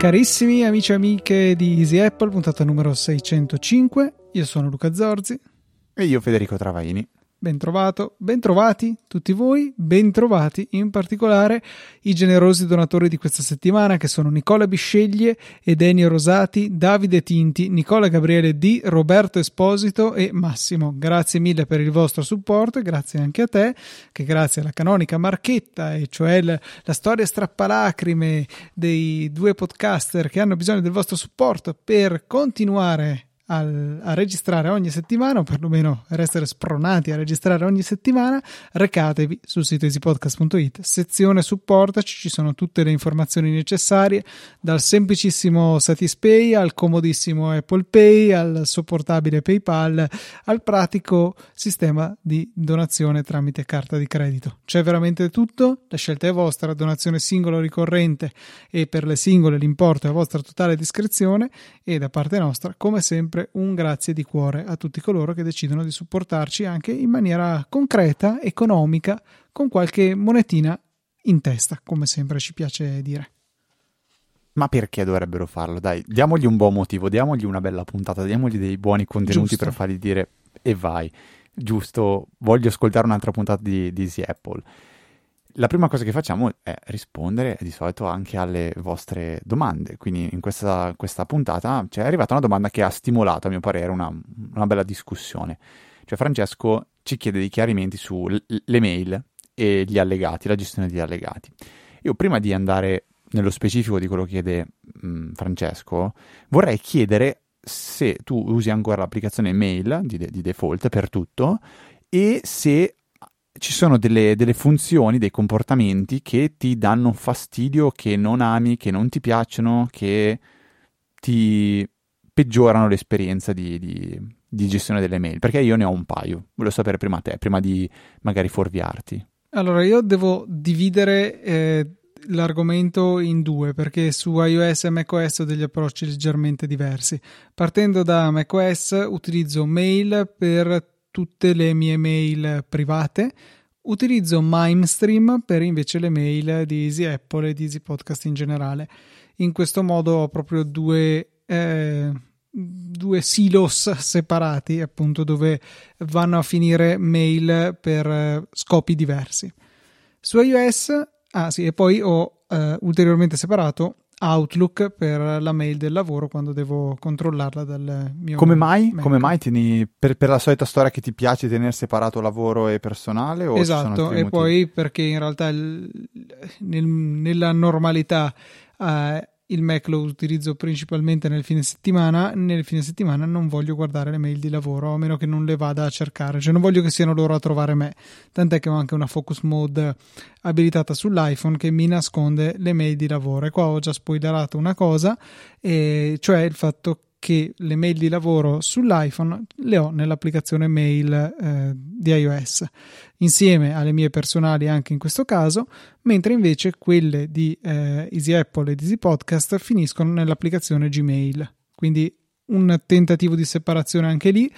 Carissimi amici e amiche di Easy Apple, puntata numero 605. Io sono Luca Zorzi. E io Federico Travaini. Bentrovato, bentrovati tutti voi, bentrovati in particolare i generosi donatori di questa settimana che sono Nicola Bisceglie, Edenio Rosati, Davide Tinti, Nicola Gabriele D, Roberto Esposito e Massimo. Grazie mille per il vostro supporto e grazie anche a te che grazie alla canonica marchetta, e cioè la, la storia strappalacrime dei due podcaster che hanno bisogno del vostro supporto per continuare al, a registrare ogni settimana, o perlomeno per essere spronati a registrare ogni settimana, recatevi sul sito easypodcast.it, sezione supportaci, ci sono tutte le informazioni necessarie, dal semplicissimo Satispay al comodissimo Apple Pay, al sopportabile PayPal, al pratico sistema di donazione tramite carta di credito. C'è veramente tutto, la scelta è vostra, donazione singola o ricorrente e per le singole l'importo è a vostra totale discrezione e da parte nostra, come sempre, sempre un grazie di cuore a tutti coloro che decidono di supportarci anche in maniera concreta, economica, con qualche monetina in testa, come sempre ci piace dire. Ma perché dovrebbero farlo? Dai, diamogli un buon motivo, diamogli una bella puntata, diamogli dei buoni contenuti Giusto. per fargli dire e vai. Giusto, voglio ascoltare un'altra puntata di, di Easy Apple la prima cosa che facciamo è rispondere di solito anche alle vostre domande. Quindi in questa, questa puntata ci è arrivata una domanda che ha stimolato, a mio parere, una, una bella discussione. Cioè Francesco ci chiede dei chiarimenti sulle mail e gli allegati, la gestione degli allegati. Io prima di andare nello specifico di quello che chiede mh, mm, Francesco, vorrei chiedere se tu usi ancora l'applicazione mail di, de- di default per tutto e se ci sono delle, delle, funzioni, dei comportamenti che ti danno fastidio, che non ami, che non ti piacciono, che ti peggiorano l'esperienza di, di, di gestione delle mail. Perché io ne ho un paio. Volevo sapere prima te, prima di magari fuorviarti. Allora, io devo dividere eh, l'argomento in due perché su iOS e macOS ho degli approcci leggermente diversi. Partendo da macOS utilizzo mail per tutte le mie mail private. Utilizzo MimeStream per invece le mail di Easy Apple e di Easy Podcast in generale. In questo modo ho proprio due, eh, due silos separati, appunto, dove vanno a finire mail per eh, scopi diversi. Su iOS, ah sì, e poi ho eh, ulteriormente separato Outlook per la mail del lavoro quando devo controllarla dal mio Come mai? Come mai tieni per, per, la solita storia che ti piace tenere separato lavoro e personale? Esatto, e poi perché in realtà il, nel, nella normalità eh, il Mac lo utilizzo principalmente nel fine settimana, nel fine settimana non voglio guardare le mail di lavoro a meno che non le vada a cercare, cioè non voglio che siano loro a trovare me, tant'è che ho anche una focus mode abilitata sull'iPhone che mi nasconde le mail di lavoro. E qua ho già spoilerato una cosa, e cioè il fatto che che le mail di lavoro sull'iPhone le ho nell'applicazione mail eh, di iOS insieme alle mie personali anche in questo caso mentre invece quelle di eh, Easy Apple ed Easy Podcast finiscono nell'applicazione Gmail. Quindi un tentativo di separazione anche lì.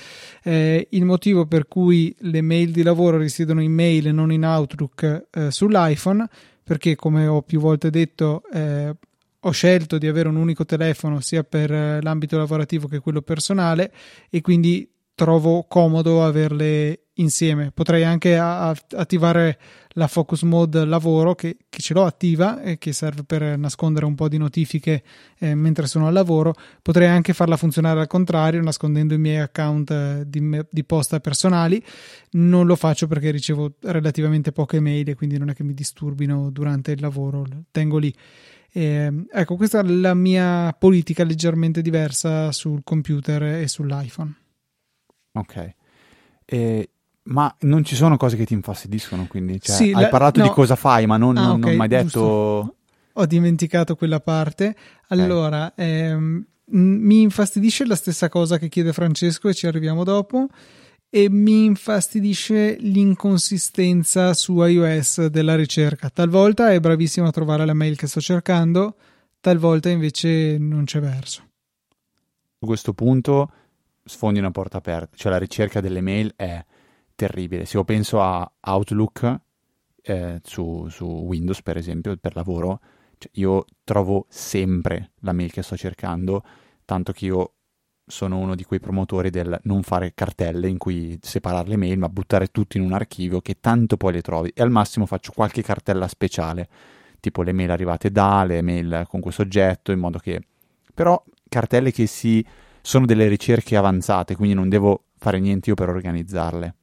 Eh, il motivo per cui le mail di lavoro risiedono in mail e non in Outlook eh, sull'iPhone perché come ho più volte detto eh, ho scelto di avere un unico telefono sia per eh, l'ambito lavorativo che quello personale e quindi trovo comodo averle insieme. Potrei anche a- attivare la focus mode lavoro che, che, ce l'ho attiva e che serve per nascondere un po' di notifiche eh, mentre sono al lavoro. Potrei anche farla funzionare al contrario, nascondendo i miei account eh, di, di, posta personali. Non lo faccio perché ricevo relativamente poche mail e quindi non è che mi disturbino durante il lavoro. Tengo lì. Eh, ecco, questa è la mia politica leggermente diversa sul computer e sull'iPhone. Ok. Eh, ma non ci sono cose che ti infastidiscono, quindi cioè, sì, hai la, parlato no. di cosa fai, ma non, ah, non, okay, non mai detto. Giusto. Ho dimenticato quella parte. Allora, okay. ehm, mi infastidisce la stessa cosa che chiede Francesco e ci arriviamo dopo e mi infastidisce l'inconsistenza su iOS della ricerca. Talvolta è bravissimo a trovare la mail che sto cercando, talvolta invece non c'è verso. su questo punto sfondi una porta aperta, cioè la ricerca delle mail è terribile. Se io penso a Outlook eh, su, su, Windows, per esempio, per lavoro, cioè io trovo sempre la mail che sto cercando, tanto che io sono uno di quei promotori del non fare cartelle in cui separare le mail, ma buttare tutto in un archivio che tanto poi le trovi. E al massimo faccio qualche cartella speciale, tipo le mail arrivate da, le mail con questo oggetto, in modo che... Però cartelle che si... sono delle ricerche avanzate, quindi non devo fare niente io per organizzarle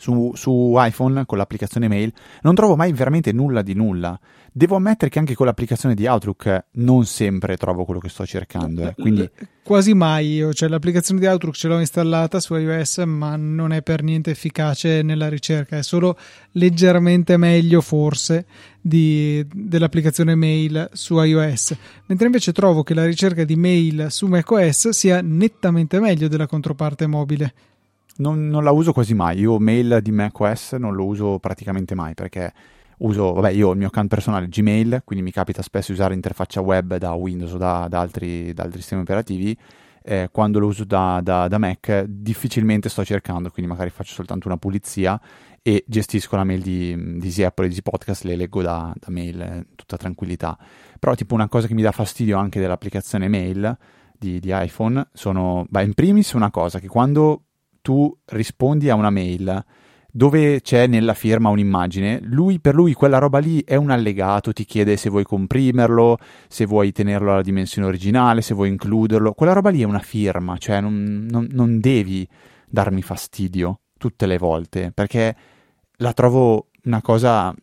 su, su, iPhone con l'applicazione mail non trovo mai veramente nulla di nulla. Devo ammettere che anche con l'applicazione di Outlook non sempre trovo quello che sto cercando. Eh. Quindi... Quasi mai io, cioè l'applicazione di Outlook ce l'ho installata su iOS, ma non è per niente efficace nella ricerca, è solo leggermente meglio forse di, dell'applicazione mail su iOS. Mentre invece trovo che la ricerca di mail su macOS sia nettamente meglio della controparte mobile non, non, la uso quasi mai. Io mail di macOS non lo uso praticamente mai perché uso, vabbè, io ho il mio account personale Gmail, quindi mi capita spesso di usare l'interfaccia web da Windows o da, da, altri, da altri, sistemi operativi. Eh, quando lo uso da, da, Mac difficilmente sto cercando, quindi magari faccio soltanto una pulizia e gestisco la mail di, di Easy Apple e di Podcast, le leggo da, da mail, eh, tutta tranquillità. Però tipo una cosa che mi dà fastidio anche dell'applicazione mail di, di iPhone sono, beh, in primis una cosa che quando tu rispondi a una mail dove c'è nella firma un'immagine, lui, per lui quella roba lì è un allegato, ti chiede se vuoi comprimerlo, se vuoi tenerlo alla dimensione originale, se vuoi includerlo, quella roba lì è una firma, cioè non, non, non devi darmi fastidio tutte le volte, perché la trovo una cosa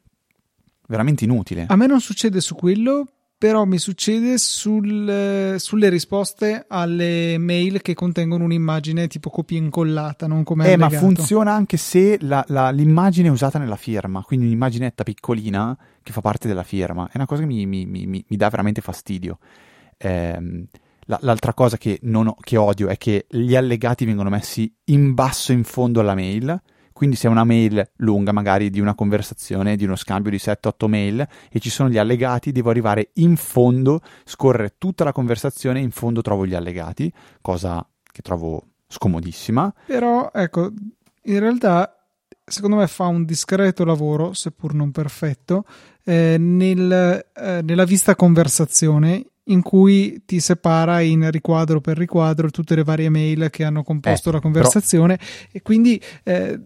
veramente inutile. A me non succede su quello però mi succede sul, sulle risposte alle mail che contengono un'immagine tipo copia incollata, non come eh, allegato. ma funziona anche se la, la, l'immagine è usata nella firma, quindi un'immaginetta piccolina che fa parte della firma. È una cosa che mi, mi, mi, mi dà veramente fastidio. Eh, l'altra cosa che, ho, che odio è che gli allegati vengono messi in basso in fondo alla mail quindi se è una mail lunga, magari di una conversazione, di uno scambio di 7-8 mail e ci sono gli allegati, devo arrivare in fondo, scorrere tutta la conversazione e in fondo trovo gli allegati, cosa che trovo scomodissima. Però ecco, in realtà secondo me fa un discreto lavoro, seppur non perfetto, eh, nel, eh, nella vista conversazione in cui ti separa in riquadro per riquadro tutte le varie mail che hanno composto eh, la conversazione però... e quindi eh,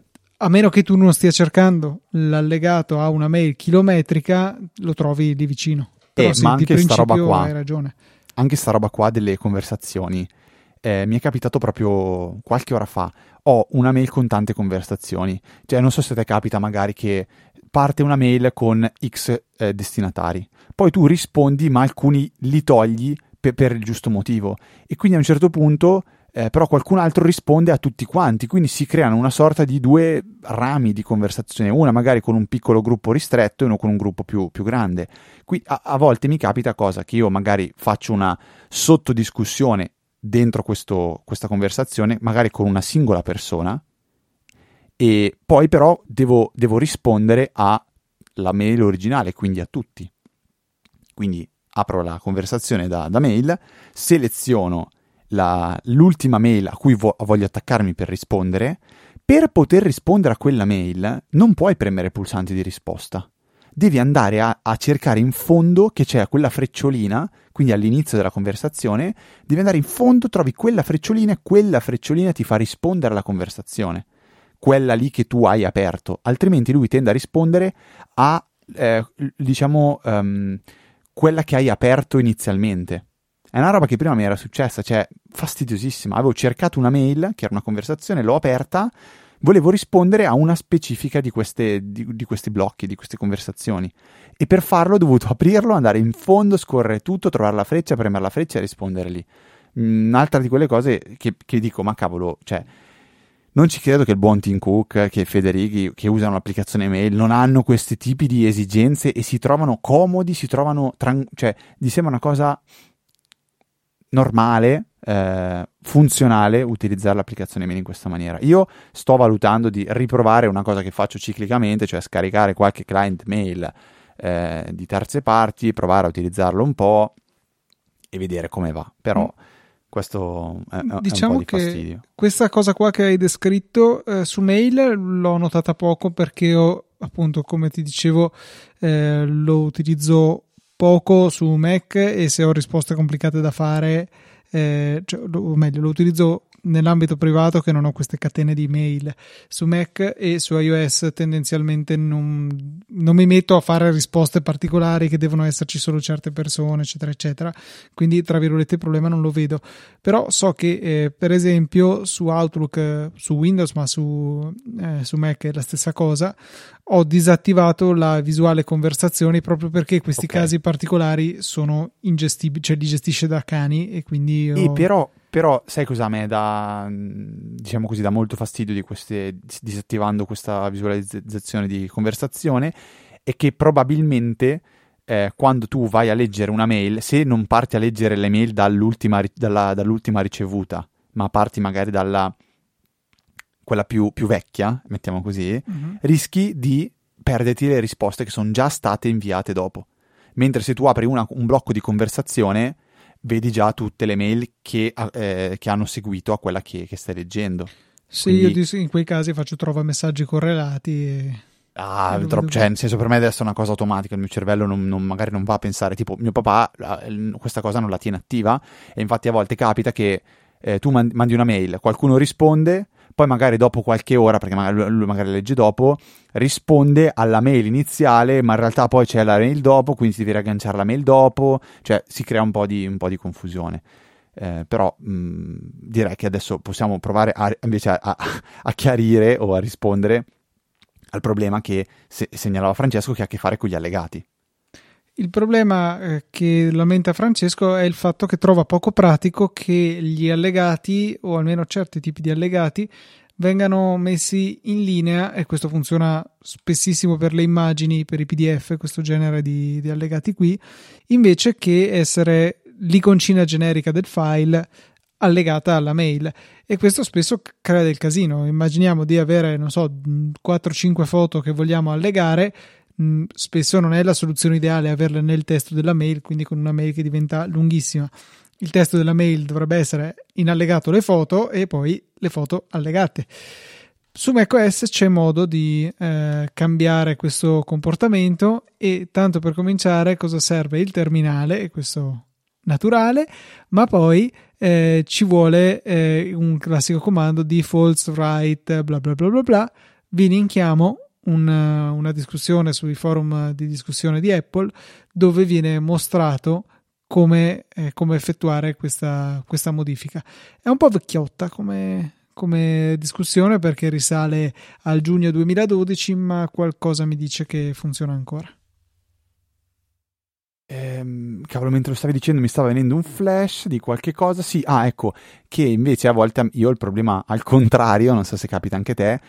a meno che tu non stia cercando l'allegato a una mail chilometrica, lo trovi lì vicino. Però eh, ma anche sta roba qua, hai ragione. Anche sta roba qua delle conversazioni. Eh, mi è capitato proprio qualche ora fa. Ho una mail con tante conversazioni. Cioè, non so se ti capita magari che parte una mail con X eh, destinatari. Poi tu rispondi, ma alcuni li togli per, per il giusto motivo. E quindi a un certo punto eh, però qualcun altro risponde a tutti quanti, quindi si creano una sorta di due rami di conversazione, una magari con un piccolo gruppo ristretto e uno con un gruppo più, più grande. Qui a, a, volte mi capita cosa che io magari faccio una sottodiscussione dentro questo, questa conversazione, magari con una singola persona, e poi però devo, devo rispondere alla mail originale, quindi a tutti. Quindi apro la conversazione da, da mail, seleziono la, l'ultima mail a cui vo- voglio attaccarmi per rispondere, per poter rispondere a quella mail non puoi premere il pulsante di risposta. Devi andare a, a cercare in fondo che c'è quella frecciolina, quindi all'inizio della conversazione, devi andare in fondo, trovi quella frecciolina e quella frecciolina ti fa rispondere alla conversazione. Quella lì che tu hai aperto, altrimenti lui tende a rispondere a, eh, diciamo, um, quella che hai aperto inizialmente. È una roba che prima mi era successa, cioè fastidiosissima. Avevo cercato una mail, che era una conversazione, l'ho aperta, volevo rispondere a una specifica di, queste, di, di questi blocchi, di queste conversazioni. E per farlo ho dovuto aprirlo, andare in fondo, scorrere tutto, trovare la freccia, premere la freccia e rispondere lì. Un'altra di quelle cose che, che dico, ma cavolo, cioè non ci credo che il buon Tim Cook, che Federighi, che usano l'applicazione mail, non hanno questi tipi di esigenze e si trovano comodi, si trovano, tran- cioè, gli sembra una cosa normale, eh, funzionale utilizzare l'applicazione mail in questa maniera. Io sto valutando di riprovare una cosa che faccio ciclicamente, cioè scaricare qualche client mail eh, di terze parti, provare a utilizzarlo un po' e vedere come va. Però mm. Questo è, diciamo è un po' di fastidio. questa cosa qua che hai descritto eh, su mail l'ho notata poco perché ho, appunto, come ti dicevo, eh, lo utilizzo poco su Mac e se ho risposte complicate da fare, eh, cioè, o meglio, lo utilizzo nell'ambito privato che non ho queste catene di mail su Mac e su iOS tendenzialmente non, non, mi metto a fare risposte particolari che devono esserci solo certe persone eccetera eccetera. Quindi tra virgolette il problema non lo vedo. Però so che eh, per esempio su Outlook su Windows ma su, eh, su Mac è la stessa cosa ho disattivato la visuale conversazioni proprio perché questi okay. casi particolari sono ingestibili, cioè li gestisce da cani e quindi... Ho... E però, però, sai cosa a me dà, diciamo così, dà molto fastidio di queste, disattivando questa visualizzazione di conversazione? È che probabilmente eh, quando tu vai a leggere una mail, se non parti a leggere le mail dall'ultima, dalla, dall'ultima ricevuta, ma parti magari dalla quella più, più vecchia, mettiamo così, mm-hmm. rischi di perderti le risposte che sono già state inviate dopo. Mentre se tu apri una, un blocco di conversazione, vedi già tutte le mail che, eh, che hanno seguito a quella che, che stai leggendo. Sì, Quindi... io in quei casi faccio trova messaggi correlati e... Ah, troppo, cioè, nel senso, per me adesso è una cosa automatica. Il mio cervello non, non, magari non va a pensare, tipo, mio papà questa cosa non la tiene attiva. E infatti, a volte capita che eh, tu mandi una mail, qualcuno risponde, poi magari dopo qualche ora, perché lui magari legge dopo, risponde alla mail iniziale, ma in realtà poi c'è la mail dopo, quindi si deve riagganciare la mail dopo, cioè si crea un po' di, un po di confusione. Eh, però mh, direi che adesso possiamo provare a, invece a, a, a, chiarire o a rispondere al problema che se, segnalava Francesco che ha a che fare con gli allegati. Il problema eh, che lamenta Francesco è il fatto che trova poco pratico che gli allegati, o almeno certi tipi di allegati, vengano messi in linea e questo funziona spessissimo per le immagini, per i PDF, questo genere di, di allegati qui, invece che essere l'iconcina generica del file allegata alla mail e questo spesso crea del casino. Immaginiamo di avere, non so, 4-5 foto che vogliamo allegare mh, spesso non è la soluzione ideale averle nel testo della mail, quindi con una mail che diventa lunghissima. Il testo della mail dovrebbe essere in allegato le foto e poi le foto allegate. Su macOS c'è modo di eh, cambiare questo comportamento e tanto per cominciare cosa serve il terminale, e questo naturale, ma poi eh, ci vuole eh, un classico comando defaults write bla bla bla bla bla vi linkiamo una, una discussione sui forum di discussione di Apple dove viene mostrato come, eh, come effettuare questa, questa, modifica. È un po' vecchiotta come, come discussione perché risale al giugno 2012, ma qualcosa mi dice che funziona ancora. Ehm, cavolo, mentre lo stavi dicendo mi stava venendo un flash di qualche cosa. Sì, ah, ecco, che invece a volte io ho il problema al contrario, non so se capita anche te,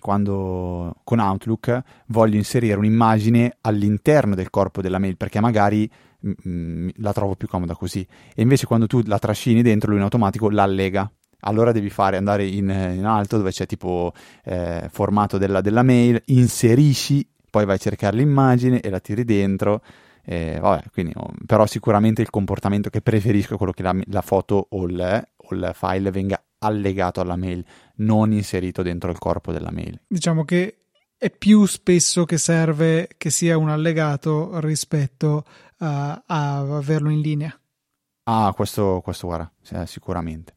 quando con Outlook voglio inserire un'immagine all'interno del corpo della mail perché magari mh, mm, mm, la trovo più comoda così. E invece quando tu la trascini dentro lui in automatico la allega. Allora devi fare andare in, in alto dove c'è tipo eh, formato della, della, mail inserisci poi vai a cercare l'immagine e la tiri dentro. Eh, vabbè, quindi, oh, però sicuramente il comportamento che preferisco è quello che la, la foto o il, o il file venga allegato alla mail, non inserito dentro il corpo della mail. Diciamo che è più spesso che serve che sia un allegato rispetto a, a averlo in linea. Ah, questo, questo guarda, sicuramente.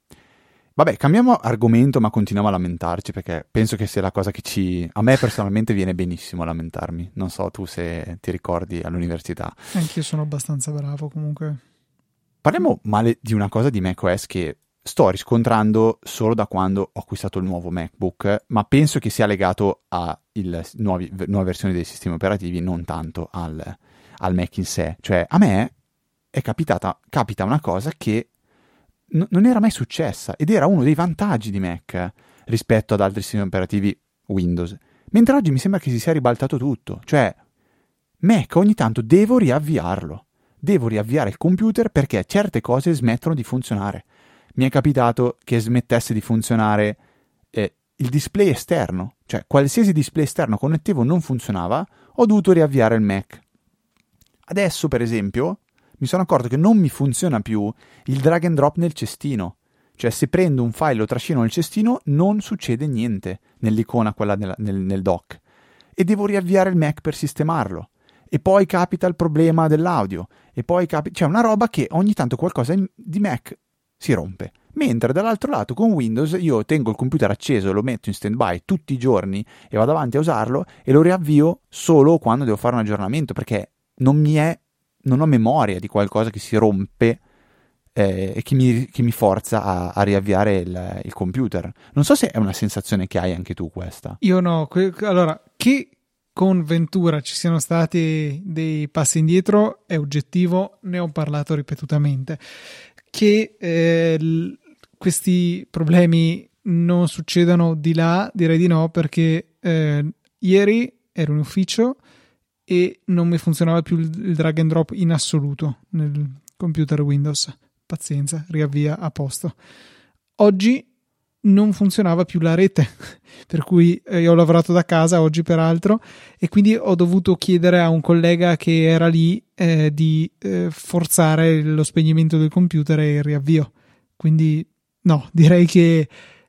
Vabbè, cambiamo argomento, ma continuiamo a lamentarci perché penso che sia la cosa che ci. A me personalmente viene benissimo lamentarmi. Non so tu se ti ricordi all'università. Anch'io sono abbastanza bravo comunque. Parliamo male di una cosa di macOS che sto riscontrando solo da quando ho acquistato il nuovo MacBook, ma penso che sia legato a nuovi, nuove versioni dei sistemi operativi, non tanto al, al, Mac in sé. Cioè, a me è capitata, capita una cosa che n- non era mai successa ed era uno dei vantaggi di Mac rispetto ad altri sistemi operativi Windows. Mentre oggi mi sembra che si sia ribaltato tutto, cioè Mac ogni tanto devo riavviarlo. Devo riavviare il computer perché certe cose smettono di funzionare mi è capitato che smettesse di funzionare eh, il display esterno, cioè qualsiasi display esterno connettivo non funzionava, ho dovuto riavviare il Mac. Adesso, per esempio, mi sono accorto che non mi funziona più il drag and drop nel cestino. Cioè, se prendo un file e lo trascino nel cestino, non succede niente nell'icona, quella nel, nel, nel dock. E devo riavviare il Mac per sistemarlo. E poi capita il problema dell'audio. E poi capita. Cioè, una roba che ogni tanto qualcosa di Mac si rompe. Mentre dall'altro lato con Windows io tengo il computer acceso, lo metto in stand-by tutti i giorni e vado avanti a usarlo e lo riavvio solo quando devo fare un aggiornamento perché non è, non ho memoria di qualcosa che si rompe eh, e che mi, che mi, forza a, a riavviare il, il, computer. Non so se è una sensazione che hai anche tu questa. Io no, que- allora, che con Ventura ci siano stati dei passi indietro è oggettivo, ne ho parlato ripetutamente. Che eh, questi problemi non succedano di là, direi di no, perché eh, ieri ero in ufficio e non mi funzionava più il drag and drop in assoluto nel computer Windows. Pazienza, riavvia a posto. Oggi non funzionava più la rete, per cui eh, io ho lavorato da casa oggi peraltro e quindi ho dovuto chiedere a un collega che era lì eh, di eh, forzare lo spegnimento del computer e il riavvio. Quindi no, direi che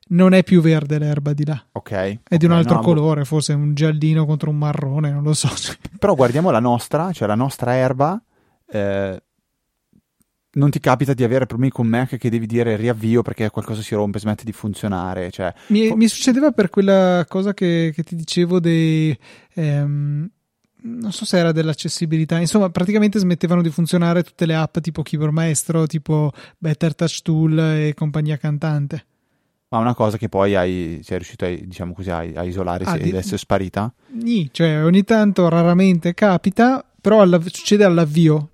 non è più verde l'erba di là. Ok. È okay, di un altro no, colore, forse un giallino contro un marrone, non lo so. Però guardiamo la nostra, cioè la nostra erba. Non ti capita di avere problemi con Mac che devi dire riavvio perché qualcosa si rompe, smette di funzionare? Cioè, mi, po- mi succedeva per quella cosa che, che ti dicevo dei... Ehm, non so se era dell'accessibilità, insomma, praticamente smettevano di funzionare tutte le app tipo Keyboard Maestro, tipo Better Touch Tool e compagnia cantante ma una cosa che poi hai, sei riuscito a, diciamo così, a, a isolare ah, ed essere sparita? Sì, cioè ogni tanto raramente capita, però alla, succede all'avvio.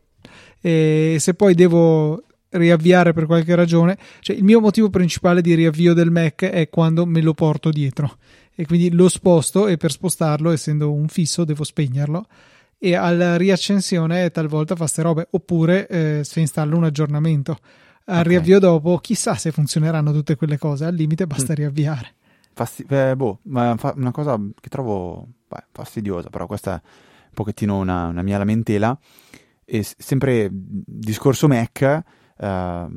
E se poi devo riavviare per qualche ragione, cioè il mio motivo principale di riavvio del Mac è quando me lo porto dietro e quindi lo sposto e per spostarlo, essendo un fisso, devo spegnerlo e alla riaccensione talvolta fa ste robe oppure eh, se installo un aggiornamento al okay. riavvio dopo, chissà se funzioneranno tutte quelle cose. Al limite basta mm. riavviare. Fasti- eh, boh, ma fa- una cosa che trovo beh, fastidiosa, però questa è un pochettino una, una mia lamentela. E sempre discorso Mac, eh,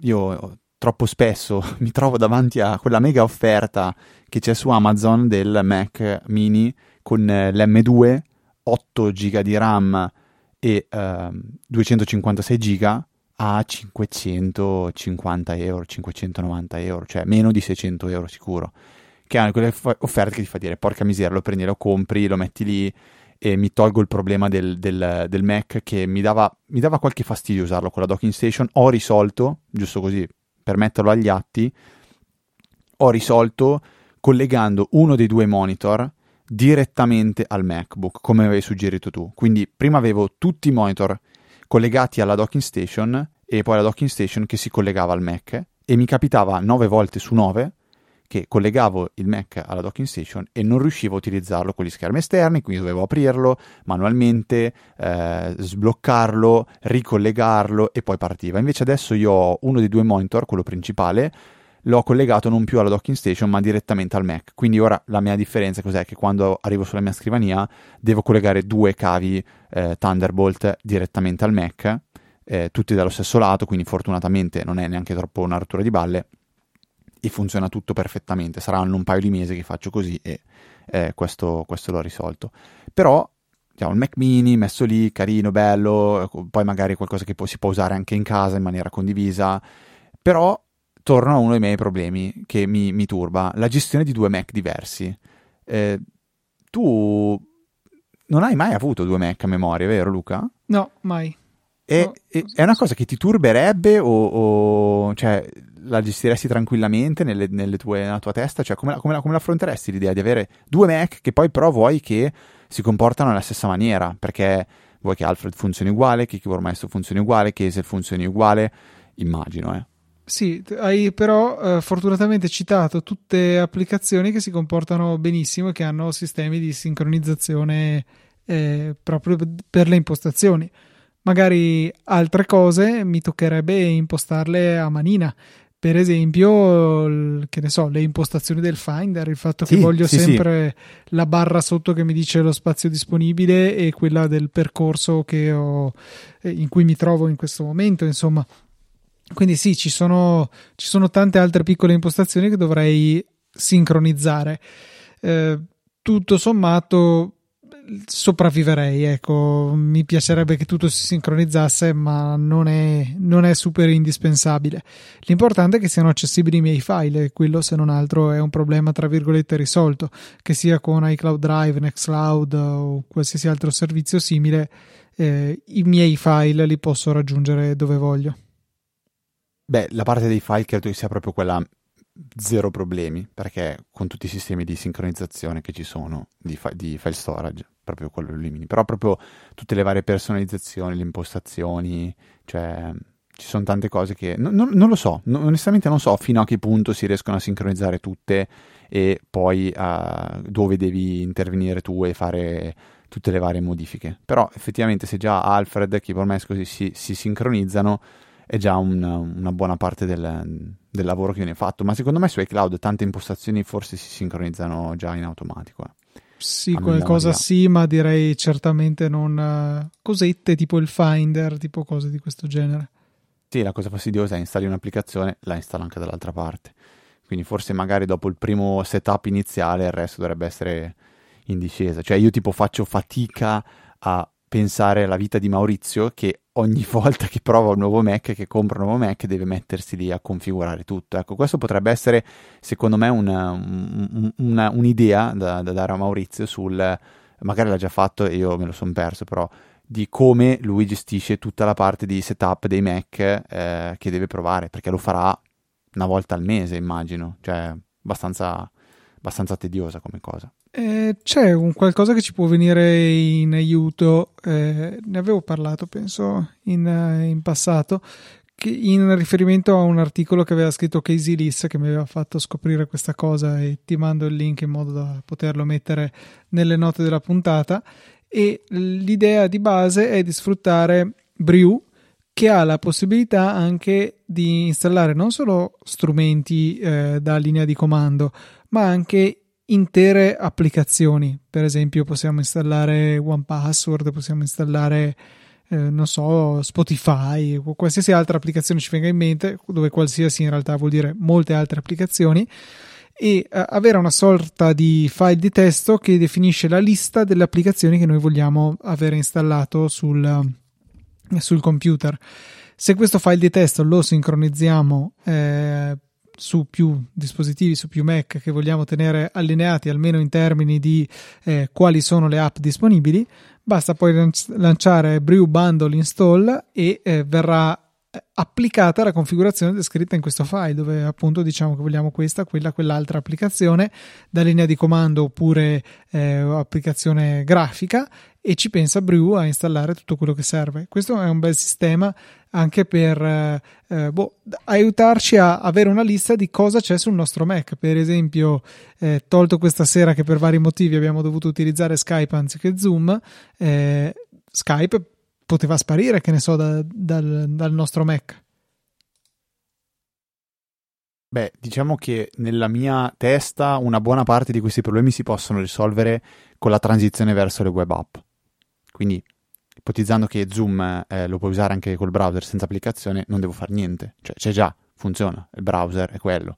io troppo spesso mi trovo davanti a quella mega offerta che c'è su Amazon del Mac mini con eh, l'M2, 8 GB di RAM e eh, 256 GB a 550 euro, 590 euro, cioè meno di 600 euro sicuro. Che hanno quelle offerte che ti fa dire porca miseria, lo prendi, lo compri, lo metti lì e mi tolgo il problema del, del, del Mac che mi dava, mi dava, qualche fastidio usarlo con la docking station. Ho risolto, giusto così per metterlo agli atti, ho risolto collegando uno dei due monitor direttamente al MacBook, come avevi suggerito tu. Quindi prima avevo tutti i monitor collegati alla docking station e poi la docking station che si collegava al Mac e mi capitava 9 volte su 9 che collegavo il Mac alla docking station e non riuscivo a utilizzarlo con gli schermi esterni, quindi dovevo aprirlo manualmente, eh, sbloccarlo, ricollegarlo e poi partiva. Invece adesso io ho uno dei due monitor, quello principale, l'ho collegato non più alla docking station ma direttamente al Mac. Quindi ora la mia differenza cos'è? Che quando arrivo sulla mia scrivania devo collegare due cavi eh, Thunderbolt direttamente al Mac, eh, tutti dallo stesso lato, quindi fortunatamente non è neanche troppo una rottura di balle e funziona tutto perfettamente. Saranno un paio di mesi che faccio così e eh, questo, questo l'ho risolto. Però diciamo, il Mac mini messo lì, carino, bello, poi magari qualcosa che si può usare anche in casa in maniera condivisa, però torno a uno dei miei problemi che mi, mi turba, la gestione di due Mac diversi. Eh, tu non hai mai avuto due Mac a memoria, vero Luca? No, mai. E, no. è una cosa che ti turberebbe o, o cioè, la gestiresti tranquillamente nelle, nelle tue, nella tua testa? Cioè, come, come, come l'affronteresti l'idea di avere due Mac che poi però vuoi che si comportano nella stessa maniera? Perché vuoi che Alfred funzioni uguale, che Keyboard Maestro funzioni uguale, che Hazel funzioni uguale? Immagino, eh. Sì, hai però eh, fortunatamente citato tutte applicazioni che si comportano benissimo e che hanno sistemi di sincronizzazione eh, proprio per le impostazioni. Magari altre cose mi toccherebbe impostarle a manina, per esempio, che ne so, le impostazioni del Finder, il fatto che voglio sì, sempre sì. la barra sotto che mi dice lo spazio disponibile e quella del percorso ho, eh, in cui mi trovo in questo momento, insomma. Quindi sì, ci sono, ci sono tante altre piccole impostazioni che dovrei sincronizzare. Eh, tutto sommato sopravviverei, ecco, mi piacerebbe che tutto si sincronizzasse, ma non è, non è, super indispensabile. L'importante è che siano accessibili i miei file, e quello se non altro è un problema tra virgolette risolto, che sia con iCloud Drive, Nextcloud o qualsiasi altro servizio simile, eh, i miei file li posso raggiungere dove voglio. Beh, la parte dei file credo che sia proprio quella zero problemi, perché con tutti i sistemi di sincronizzazione che ci sono di, fi- di file storage, proprio quello lo elimini. Però proprio tutte le varie personalizzazioni, le impostazioni, cioè ci sono tante cose che non, non, non lo so, non, onestamente non so fino a che punto si riescono a sincronizzare tutte e poi uh, dove devi intervenire tu e fare tutte le varie modifiche. Però effettivamente se già Alfred e Keyboard così si, si sincronizzano è già un, una buona parte del, del, lavoro che viene fatto. Ma secondo me su iCloud tante impostazioni forse si sincronizzano già in automatico. Eh. Sì, qualcosa sì, ma direi certamente non uh, cosette tipo il Finder, tipo cose di questo genere. Sì, la cosa fastidiosa è installi un'applicazione, la installo anche dall'altra parte. Quindi forse magari dopo il primo setup iniziale il resto dovrebbe essere in discesa. Cioè io tipo faccio fatica a pensare alla vita di Maurizio che ogni volta che prova un nuovo Mac, che compra un nuovo Mac, deve mettersi lì a configurare tutto. Ecco, questo potrebbe essere, secondo me, una, una, un'idea da, da, dare a Maurizio sul, magari l'ha già fatto e io me lo sono perso, però di come lui gestisce tutta la parte di setup dei Mac eh, che deve provare, perché lo farà una volta al mese, immagino, cioè abbastanza, abbastanza tediosa come cosa. Eh, c'è un qualcosa che ci può venire in aiuto, eh, ne avevo parlato penso in, eh, in passato, in riferimento a un articolo che aveva scritto Casey Liss che mi aveva fatto scoprire questa cosa e ti mando il link in modo da poterlo mettere nelle note della puntata e l'idea di base è di sfruttare Brew che ha la possibilità anche di installare non solo strumenti eh, da linea di comando ma anche intere applicazioni. Per esempio, possiamo installare OnePassword, possiamo installare, eh, non so, Spotify o qualsiasi altra applicazione ci venga in mente, dove qualsiasi in realtà vuol dire molte altre applicazioni. E eh, avere una sorta di file di testo che definisce la lista delle applicazioni che noi vogliamo avere installato sul, sul computer. Se questo file di testo lo sincronizziamo eh, su più dispositivi, su più Mac che vogliamo tenere allineati almeno in termini di eh, quali sono le app disponibili, basta poi lanciare Brew Bundle Install e eh, verrà eh, applicata la configurazione descritta in questo file dove appunto diciamo che vogliamo questa, quella, quell'altra applicazione da linea di comando oppure eh, applicazione grafica e ci pensa Brew a installare tutto quello che serve. Questo è un bel sistema anche per eh, eh, boh, aiutarci a avere una lista di cosa c'è sul nostro Mac. Per esempio, eh, tolto questa sera che per vari motivi abbiamo dovuto utilizzare Skype anziché Zoom, eh, Skype poteva sparire, che ne so, da, dal, dal nostro Mac. Beh, diciamo che nella mia testa una buona parte di questi problemi si possono risolvere con la transizione verso le web app. Quindi, ipotizzando che Zoom eh, lo puoi usare anche col browser senza applicazione, non devo fare niente. Cioè, c'è già, funziona, il browser è quello.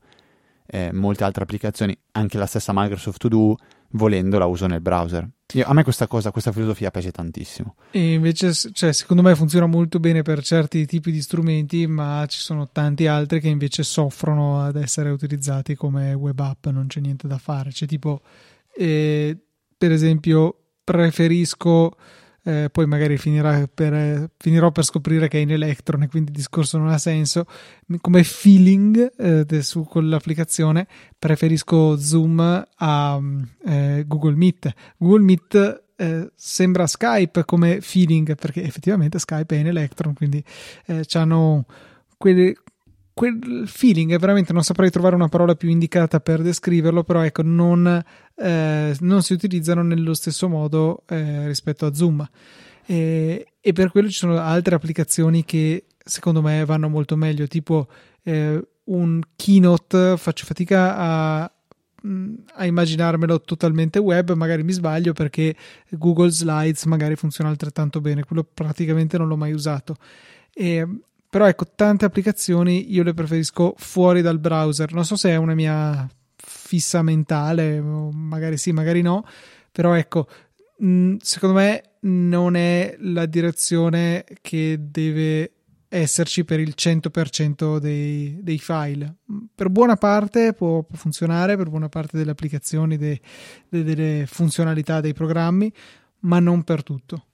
Eh, molte altre applicazioni, anche la stessa Microsoft To Do, volendo la uso nel browser. Io, a me questa cosa, questa filosofia piace tantissimo. E invece, cioè, secondo me funziona molto bene per certi tipi di strumenti, ma ci sono tanti altri che invece soffrono ad essere utilizzati come web app, non c'è niente da fare. C'è tipo, eh, per esempio, preferisco eh, poi magari per, finirò per scoprire che è in Electron e quindi il discorso non ha senso. Come feeling eh, su quell'applicazione preferisco Zoom a eh, Google Meet. Google Meet eh, sembra Skype come feeling perché effettivamente Skype è in Electron, quindi eh, hanno quelle, quel feeling è veramente non saprei trovare una parola più indicata per descriverlo, però ecco, non, eh, non si utilizzano nello stesso modo eh, rispetto a Zoom. E, e, per quello ci sono altre applicazioni che secondo me vanno molto meglio, tipo eh, un keynote faccio fatica a, a immaginarmelo totalmente web, magari mi sbaglio perché Google Slides magari funziona altrettanto bene, quello praticamente non l'ho mai usato. E, però ecco, tante applicazioni io le preferisco fuori dal browser. Non so se è una mia fissa mentale, magari sì, magari no, però ecco, secondo me non è la direzione che deve esserci per il 100% dei, dei file. Per buona parte può, può, funzionare, per buona parte delle applicazioni, de, de, delle funzionalità dei programmi, ma non per tutto.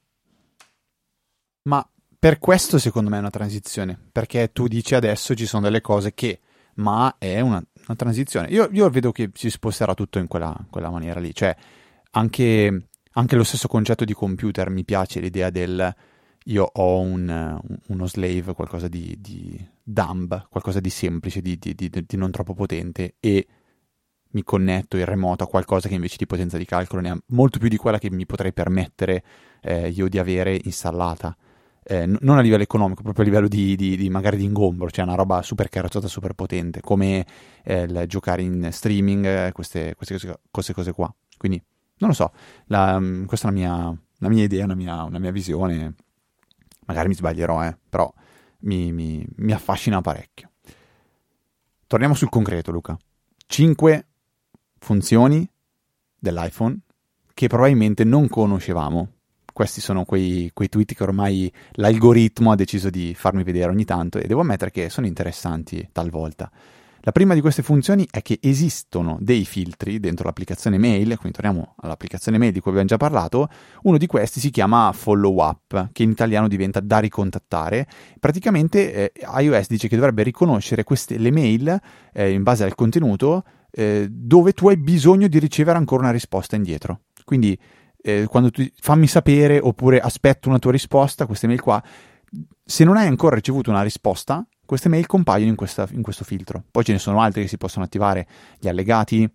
Ma per questo secondo me è una transizione, perché tu dici adesso ci sono delle cose che, ma è una, una transizione. Io, io, vedo che si sposterà tutto in quella, quella maniera lì, cioè anche, anche lo stesso concetto di computer mi piace l'idea del io ho un, uno slave, qualcosa di, di dumb, qualcosa di semplice, di, di, di, non troppo potente e mi connetto in remoto a qualcosa che invece di potenza di calcolo ne ha molto più di quella che mi potrei permettere eh, io di avere installata. Eh, non a livello economico, proprio a livello di, di, di, magari di ingombro, cioè una roba super carrozzata, super potente, come eh, giocare in streaming, eh, queste, queste cose, queste, cose, qua. Quindi, non lo so, la, mm, questa è la mia, la mia idea, una mia, una mia visione magari mi sbaglierò, eh, però mi, mi, mi affascina parecchio. Torniamo sul concreto, Luca. 5 funzioni dell'iPhone che probabilmente non conoscevamo. Questi sono quei, quei, tweet che ormai l'algoritmo ha deciso di farmi vedere ogni tanto e devo ammettere che sono interessanti talvolta. La prima di queste funzioni è che esistono dei filtri dentro l'applicazione mail, quindi torniamo all'applicazione mail di cui abbiamo già parlato, uno di questi si chiama follow up, che in italiano diventa da ricontattare. Praticamente eh, iOS dice che dovrebbe riconoscere queste, le mail eh, in base al contenuto eh, dove tu hai bisogno di ricevere ancora una risposta indietro. Quindi eh, quando tu fammi sapere oppure aspetto una tua risposta, queste mail qua, se non hai ancora ricevuto una risposta, queste mail compaiono in, questa, in questo filtro. Poi ce ne sono altre che si possono attivare, gli allegati,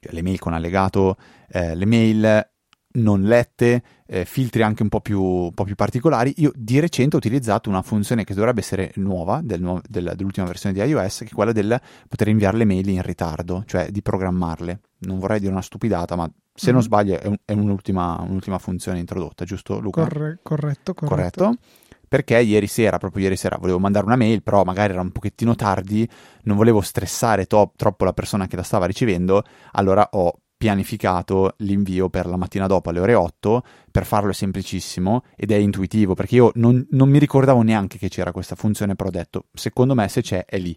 le mail con allegato, eh, le mail non lette, eh, filtri anche un po, più, un po' più particolari. Io di recente ho utilizzato una funzione che dovrebbe essere nuova del nu- del, dell'ultima versione di iOS, che è quella del poter inviare le mail in ritardo, cioè di programmarle. Non vorrei dire una stupidata, ma se non sbaglio è, un, è un'ultima, un'ultima, funzione introdotta, giusto Luca? Corre- corretto, corretto. corretto perché ieri sera, proprio ieri sera, volevo mandare una mail, però magari era un pochettino tardi, non volevo stressare to- troppo la persona che la stava ricevendo, allora ho pianificato l'invio per la mattina dopo alle ore 8 per farlo è semplicissimo ed è intuitivo perché io non, non mi ricordavo neanche che c'era questa funzione però ho detto secondo me se c'è è lì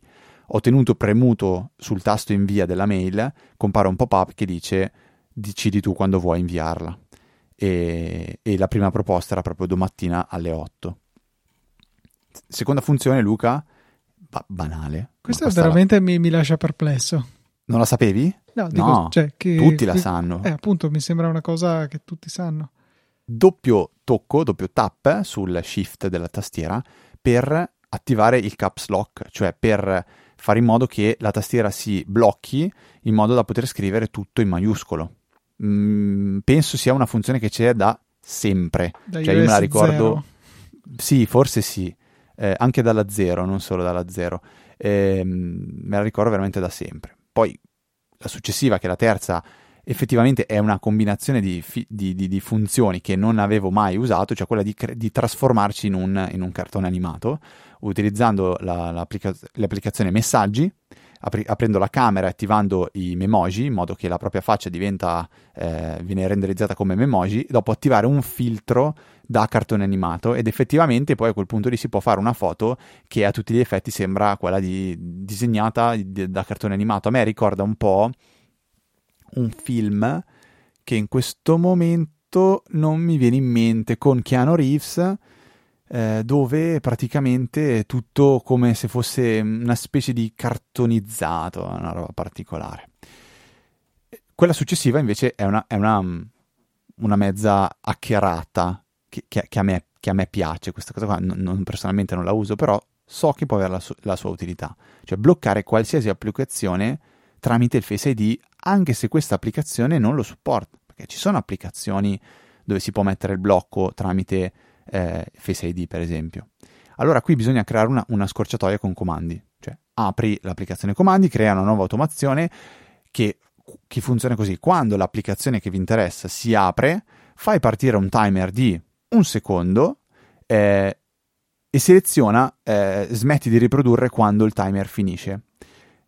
ho tenuto premuto sul tasto invia della mail compare un pop-up che dice decidi tu quando vuoi inviarla e, e la prima proposta era proprio domattina alle 8 seconda funzione, Luca, ba- banale. Questo veramente la... mi, mi, lascia perplesso. Non la sapevi? No, dico, no cioè che, tutti la sanno. Eh, appunto, mi sembra una cosa che tutti sanno. Doppio tocco, doppio tap sul shift della tastiera per attivare il caps lock, cioè per fare in modo che la tastiera si blocchi in modo da poter scrivere tutto in maiuscolo. Mm, penso sia una funzione che c'è da sempre. Da cioè, io me la ricordo. Zero. Sì, forse sì eh, anche dalla zero, non solo dalla zero. Eh, me la ricordo veramente da sempre. Poi la successiva, che è la terza, effettivamente è una combinazione di, fi- di, di, di funzioni che non avevo mai usato, cioè quella di, cre- trasformarci in un, in un, cartone animato, utilizzando la, l'applica- l'applicazione Messaggi apri- aprendo la camera e attivando i memoji in modo che la propria faccia diventa, eh, viene renderizzata come memoji, dopo attivare un filtro da cartone animato ed effettivamente poi a quel punto lì si può fare una foto che a tutti gli effetti sembra quella di, disegnata di, da cartone animato. A me ricorda un po' un film che in questo momento non mi viene in mente con Keanu Reeves eh, dove praticamente è tutto come se fosse una specie di cartonizzato, una roba particolare. Quella successiva invece è una, è una, una mezza hackerata che, che, che, a me, che, a me, piace, questa cosa qua non, non, personalmente non la uso, però so che può avere la, su, la sua utilità, cioè bloccare qualsiasi applicazione tramite il Face ID anche se questa applicazione non lo supporta, perché ci sono applicazioni dove si può mettere il blocco tramite eh, Face ID per esempio. Allora qui bisogna creare una, una, scorciatoia con comandi, cioè apri l'applicazione comandi, crea una nuova automazione che, che funziona così. Quando l'applicazione che vi interessa si apre, fai partire un timer di un secondo eh, e seleziona eh, smetti di riprodurre quando il timer finisce.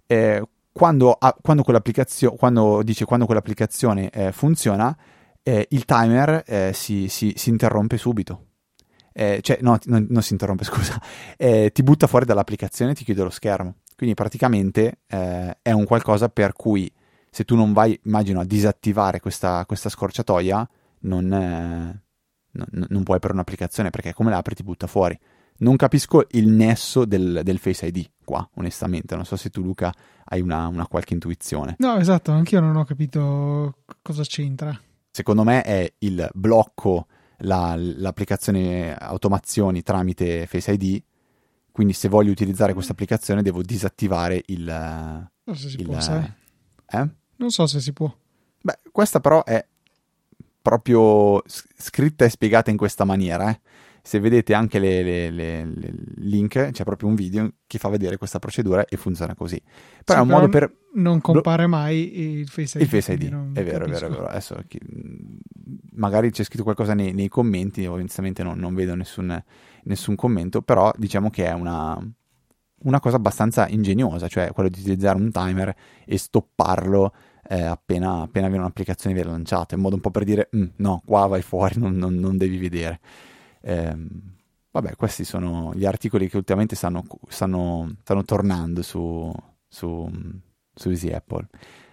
Eh, quando, ah, quando, quando, dice quando quell'applicazione eh, funziona, eh, il timer eh, si, si, si, interrompe subito. Eh, cioè, no, non, non, si interrompe, scusa, eh, ti butta fuori dall'applicazione e ti chiude lo schermo. Quindi praticamente eh, è un qualcosa per cui se tu non vai, immagino, a disattivare questa, questa scorciatoia, non, eh, non, non puoi per un'applicazione perché come l'apri ti butta fuori. Non capisco il nesso del, del, Face ID qua, onestamente. Non so se tu, Luca, hai una, una qualche intuizione. No, esatto, anch'io non ho capito cosa c'entra. Secondo me è il blocco, la, l'applicazione automazioni tramite Face ID. Quindi, se voglio utilizzare questa applicazione, devo disattivare il. Non so se si il, può, sai. Eh? Non so se si può. Beh, questa però è proprio scritta e spiegata in questa maniera. Eh se vedete anche le, le, le, le, link, c'è proprio un video che fa vedere questa procedura e funziona così. Però sì, è un modo per... Non compare mai il Face ID. Il Face ID, è vero, è vero, è vero. Adesso magari c'è scritto qualcosa nei, nei commenti, onestamente non, non vedo nessun, nessun, commento, però diciamo che è una, una cosa abbastanza ingegnosa, cioè quello di utilizzare un timer e stopparlo eh, appena, appena viene un'applicazione viene lanciata, in modo un po' per dire mm, no, qua vai fuori, non, non, non devi vedere. Eh, vabbè, questi sono gli articoli che ultimamente stanno, stanno, stanno tornando su, su, su Easy Apple.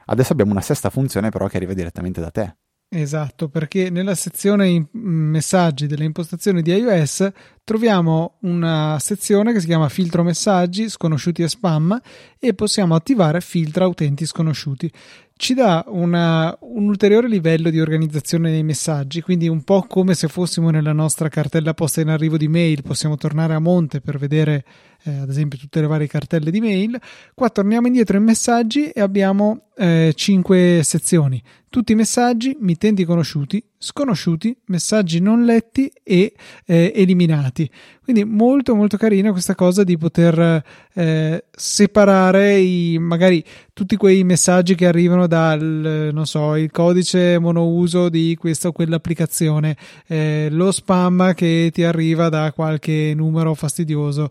Adesso abbiamo una sesta funzione però che arriva direttamente da te. Esatto, perché nella sezione messaggi delle impostazioni di iOS troviamo una sezione che si chiama filtro messaggi sconosciuti e spam e possiamo attivare filtra utenti sconosciuti ci dà una, un ulteriore livello di organizzazione dei messaggi, quindi un po' come se fossimo nella nostra cartella posta in arrivo di mail, possiamo tornare a monte per vedere eh, ad esempio tutte le varie cartelle di mail. Qua torniamo indietro in messaggi e abbiamo eh, 5 sezioni, tutti i messaggi, mittenti conosciuti, sconosciuti, messaggi non letti e eh, eliminati. Quindi molto molto carina questa cosa di poter eh, separare i, magari tutti quei messaggi che arrivano dal, non so, il codice monouso di questa o quell'applicazione, eh, lo spam che ti arriva da qualche numero fastidioso,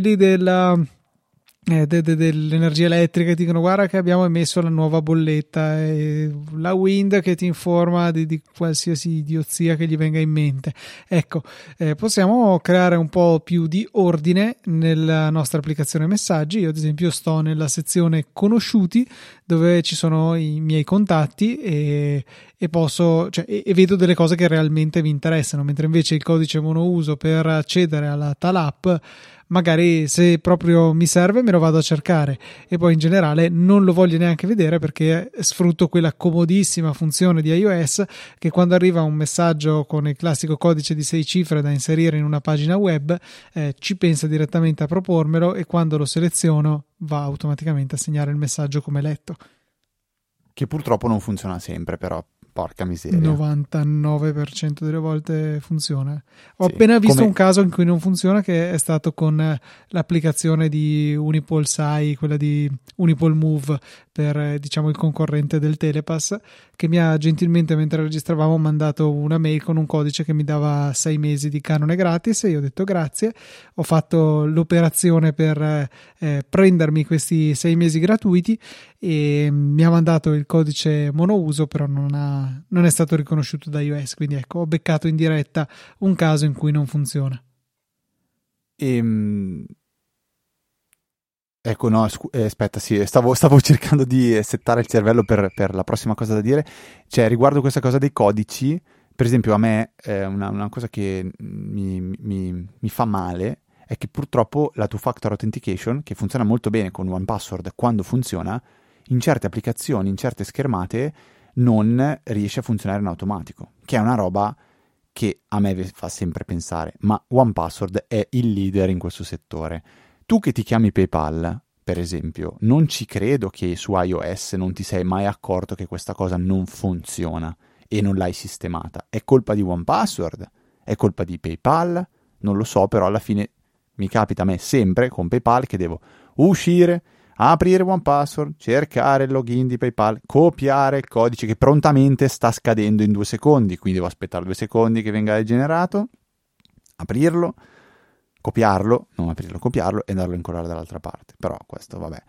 quelli della eh, de, de, dell'energia elettrica ti dicono guarda che abbiamo emesso la nuova bolletta e la Wind che ti informa di, di qualsiasi idiozia che gli venga in mente. Ecco eh, possiamo creare un po' più di ordine nella nostra applicazione messaggi. Io ad esempio sto nella sezione conosciuti dove ci sono i miei contatti e, e posso cioè, e vedo delle cose che realmente mi interessano mentre invece il codice monouso per accedere alla tal app magari se proprio mi serve me lo vado a cercare e poi in generale non lo voglio neanche vedere perché sfrutto quella comodissima funzione di iOS che quando arriva un messaggio con il classico codice di 6 cifre da inserire in una pagina web eh, ci pensa direttamente a propormelo e quando lo seleziono va automaticamente a segnare il messaggio come letto. Che purtroppo non funziona sempre, però Porca miseria. 99% delle volte funziona. Ho sì, appena visto come... un caso in cui non funziona che è stato con l'applicazione di Unipol Sai, quella di Unipol Move per diciamo il concorrente del Telepass che mi ha gentilmente mentre registravamo mandato una mail con un codice che mi dava sei mesi di canone gratis e io ho detto grazie. Ho fatto l'operazione per eh, prendermi questi sei mesi gratuiti e mi ha mandato il codice monouso però non, ha, non è stato riconosciuto da iOS quindi ecco ho beccato in diretta un caso in cui non funziona ehm Ecco, no, scu- eh, aspetta, sì, stavo, stavo, cercando di settare il cervello per, per, la prossima cosa da dire. Cioè, riguardo questa cosa dei codici, per esempio, a me eh, una, una, cosa che mi, mi, mi, fa male è che purtroppo la two-factor authentication, che funziona molto bene con OnePassword quando funziona, in certe applicazioni, in certe schermate, non riesce a funzionare in automatico, che è una roba che a me fa sempre pensare, ma OnePassword è il leader in questo settore. Tu che ti chiami PayPal, per esempio, non ci credo che su iOS non ti sei mai accorto che questa cosa non funziona e non l'hai sistemata. È colpa di OnePassword? È colpa di PayPal? Non lo so, però alla fine mi capita a me sempre con PayPal che devo uscire, aprire One Password, cercare il login di PayPal, copiare il codice che prontamente sta scadendo in due secondi, quindi devo aspettare due secondi che venga generato, aprirlo, copiarlo, non aprirlo, copiarlo e andarlo a incollare dall'altra parte. Però questo, vabbè,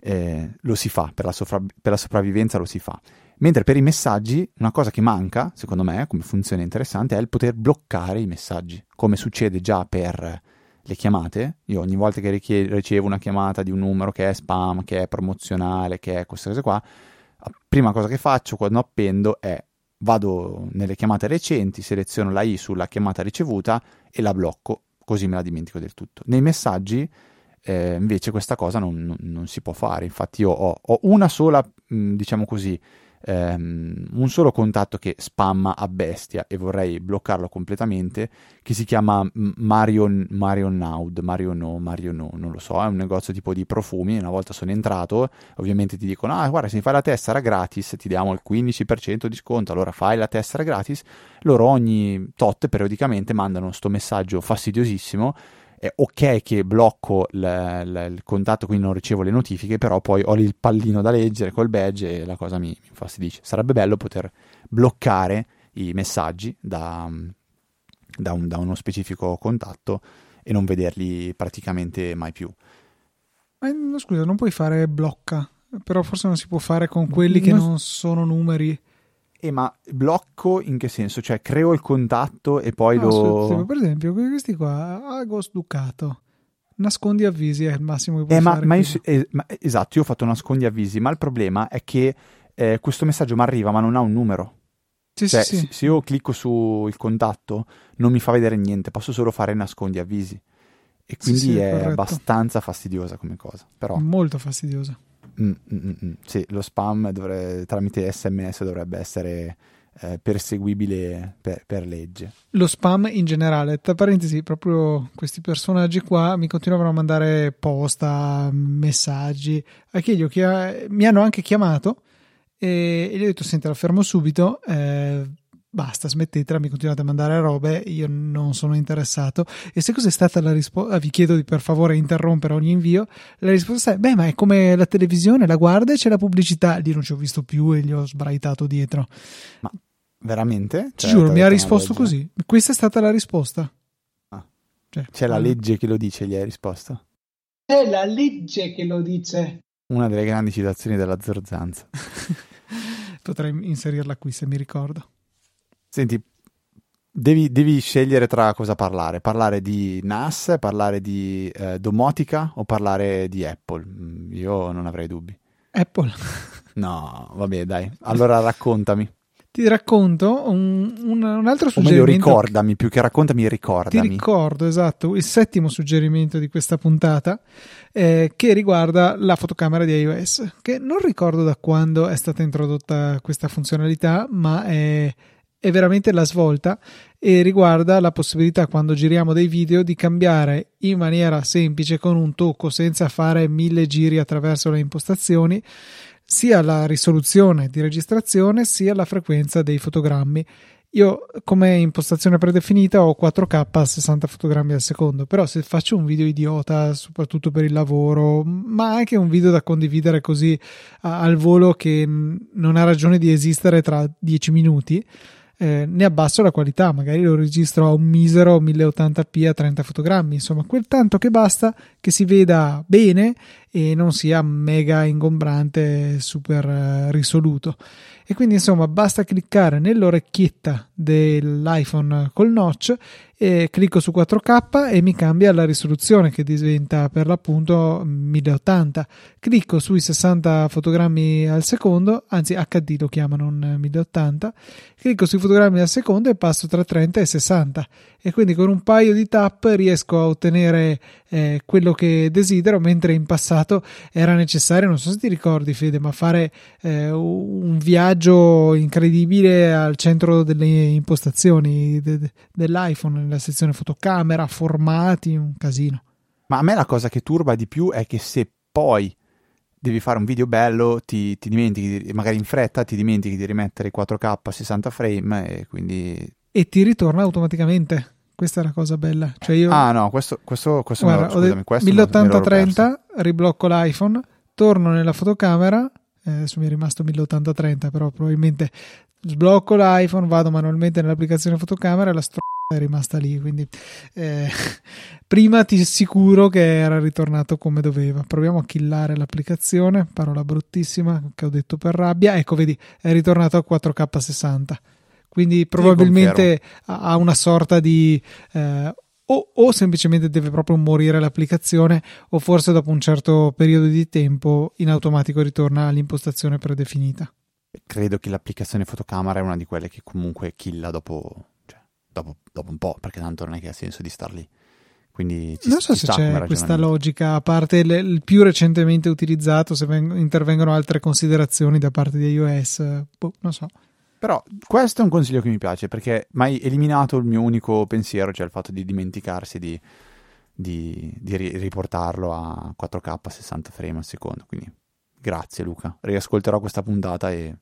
eh, lo si fa, per la, sopra- per la sopravvivenza lo si fa. Mentre per i messaggi, una cosa che manca, secondo me, come funzione interessante, è il poter bloccare i messaggi, come succede già per le chiamate. Io ogni volta che ricevo una chiamata di un numero che è spam, che è promozionale, che è queste cose qua, la prima cosa che faccio quando appendo è vado nelle chiamate recenti, seleziono la I sulla chiamata ricevuta e la blocco, così me la dimentico del tutto. Nei messaggi eh, invece questa cosa non, non, non, si può fare, infatti io ho, ho una sola, diciamo così, ehm, un solo contatto che spamma a bestia e vorrei bloccarlo completamente, che si chiama Marion, Marion Naud, Mario No, Mario No, non lo so, è un negozio tipo di profumi, una volta sono entrato, ovviamente ti dicono, ah guarda se mi fai la tessera gratis ti diamo il 15% di sconto, allora fai la tessera gratis, loro ogni tot periodicamente mandano questo messaggio fastidiosissimo è ok che blocco l- l- il contatto, quindi non ricevo le notifiche, però poi ho lì il pallino da leggere col badge e la cosa mi, mi infastidisce. Sarebbe bello poter bloccare i messaggi da, da, un, da, uno specifico contatto e non vederli praticamente mai più. Ma, scusa, non puoi fare blocca, però forse non si può fare con quelli che non sono numeri. Eh, ma blocco in che senso? Cioè, creo il contatto e poi no, lo. Su, per esempio, questi qua, Agos Ducato. Nascondi avvisi è il massimo che puoi eh, ma. Ma io, eh, ma, esatto, io ho fatto nascondi avvisi, ma il problema è che eh, questo messaggio mi arriva, ma non ha un numero. Sì, cioè, sì, sì. Se io clicco sul contatto, non mi fa vedere niente, posso solo fare nascondi avvisi. E quindi sì, è corretto. abbastanza fastidiosa come cosa. Però... Molto fastidiosa. Mm, mm, mm, sì, lo spam dovrebbe, tramite sms dovrebbe essere eh, perseguibile per, per, legge. Lo spam in generale, tra parentesi, proprio questi personaggi qua mi continuavano a mandare posta, messaggi, a chi gli chia- mi hanno anche chiamato e, e, gli ho detto, senti, la fermo subito. Eh, basta, smettetela, mi continuate a mandare robe, io non sono interessato. E se cos'è stata la risposta? Ah, vi chiedo di per favore interrompere ogni invio. La risposta è: beh, ma è come la televisione, la guarda e c'è la pubblicità. Lì non ci ho visto più e gli ho sbraitato dietro. Ma veramente? Ti cioè, giuro, mi ha risposto così. Questa è stata la risposta. Ah. Cioè, c'è la legge che lo dice, gli hai risposto? È la legge che lo dice. Una delle grandi citazioni della Zorzanza. Potrei inserirla qui se mi ricordo. Senti, devi, devi, scegliere tra cosa parlare. Parlare di NAS, parlare di eh, domotica o parlare di Apple. Mm, io non avrei dubbi. Apple. no, vabbè, dai. Allora raccontami. Ti racconto un, un, un altro suggerimento. O meglio, ricordami, più che raccontami, ricordami. Ti ricordo, esatto, il settimo suggerimento di questa puntata eh, che riguarda la fotocamera di iOS, che non ricordo da quando è stata introdotta questa funzionalità, ma è è veramente la svolta e riguarda la possibilità quando giriamo dei video di cambiare in maniera semplice con un tocco senza fare mille giri attraverso le impostazioni sia la risoluzione di registrazione sia la frequenza dei fotogrammi. Io come impostazione predefinita ho 4K a 60 fotogrammi al secondo, però se faccio un video idiota, soprattutto per il lavoro, ma anche un video da condividere così al volo che non ha ragione di esistere tra 10 minuti, eh, ne abbasso la qualità, magari lo registro a un misero 1080p a 30 fotogrammi, insomma quel tanto che basta che si veda bene e non sia mega ingombrante, super eh, risoluto. E quindi insomma basta cliccare nell'orecchietta dell'iPhone col notch e clicco su 4K e mi cambia la risoluzione che diventa per l'appunto 1080. Clicco sui 60 fotogrammi al secondo, anzi HD lo chiamano, non 1080. Clicco sui fotogrammi al secondo e passo tra 30 e 60 e quindi con un paio di tap riesco a ottenere eh, quello che desidero, mentre in passato era necessario, non so se ti ricordi Fede, ma fare eh, un viaggio incredibile al centro delle impostazioni de- de- dell'iPhone, nella sezione fotocamera, formati, un casino. Ma a me la cosa che turba di più è che se poi devi fare un video bello, ti, ti dimentichi, magari in fretta, ti dimentichi di rimettere 4K a 60 frame e quindi... E ti ritorna automaticamente Questa è la cosa bella. Cioè io, ah, no, questo, questo, questo, guarda, scusami, questo 1080-30, riblocco l'iPhone, torno nella fotocamera. Adesso mi è rimasto 1080-30, però probabilmente sblocco l'iPhone, vado manualmente nell'applicazione fotocamera e la stro- è rimasta lì. Quindi eh, prima ti assicuro che era ritornato come doveva. Proviamo a killare l'applicazione, parola bruttissima che ho detto per rabbia. Ecco, vedi, è ritornato a 4K 60. Quindi probabilmente ha una sorta di eh, o, o, semplicemente deve proprio morire l'applicazione o forse dopo un certo periodo di tempo in automatico ritorna all'impostazione predefinita. Credo che l'applicazione fotocamera è una di quelle che comunque killa dopo, cioè, dopo, dopo un po', perché tanto non è che ha senso di star lì. Quindi ci, non so se c'è questa logica, a parte il, il più recentemente utilizzato, se veng- intervengono altre considerazioni da parte di iOS, boh, non so. Però questo è un consiglio che mi piace perché mi hai eliminato il mio unico pensiero, cioè il fatto di dimenticarsi di, di, di riportarlo a 4K a 60 frame al secondo. Quindi grazie Luca, riascolterò questa puntata e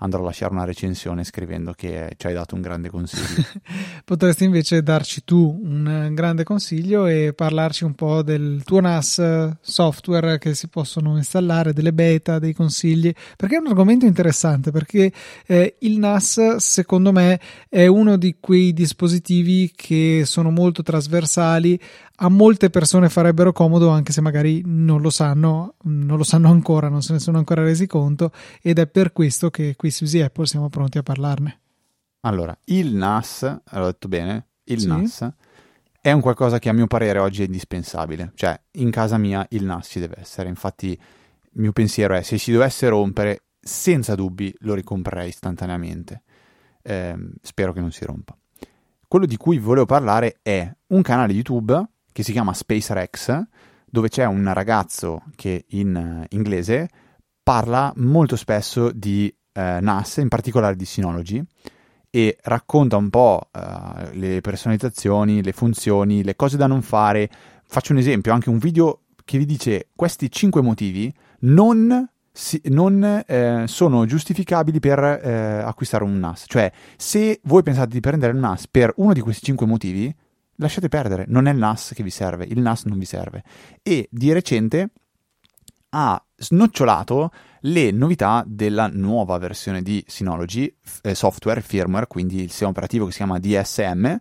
andrò a lasciare una recensione scrivendo che ci hai dato un grande consiglio. Potresti invece darci tu un grande consiglio e parlarci un po' del tuo NAS software che si possono installare, delle beta, dei consigli, perché è un argomento interessante, perché eh, il NAS secondo me è uno di quei dispositivi che sono molto trasversali, a molte persone farebbero comodo anche se magari non lo sanno, non lo sanno ancora, non se ne sono ancora resi conto ed è per questo che qui su Easy Apple siamo pronti a parlarne. Allora, il NAS, l'ho detto bene, il sì. NAS è un qualcosa che a mio parere oggi è indispensabile, cioè in casa mia il NAS ci deve essere, infatti il mio pensiero è se si dovesse rompere senza dubbi lo ricomprerei istantaneamente, eh, spero che non si rompa. Quello di cui volevo parlare è un canale YouTube che si chiama SpaceRex, dove c'è un ragazzo che in uh, inglese parla molto spesso di uh, NAS, in particolare di Synology, e racconta un po' uh, le personalizzazioni, le funzioni, le cose da non fare. Faccio un esempio, anche un video che vi dice questi 5 motivi non, si, non eh, sono giustificabili per eh, acquistare un NAS. Cioè, se voi pensate di prendere un NAS per uno di questi 5 motivi, lasciate perdere, non è il NAS che vi serve, il NAS non vi serve. E di recente ha snocciolato le novità della nuova versione di Synology eh, software, firmware, quindi il sistema operativo che si chiama DSM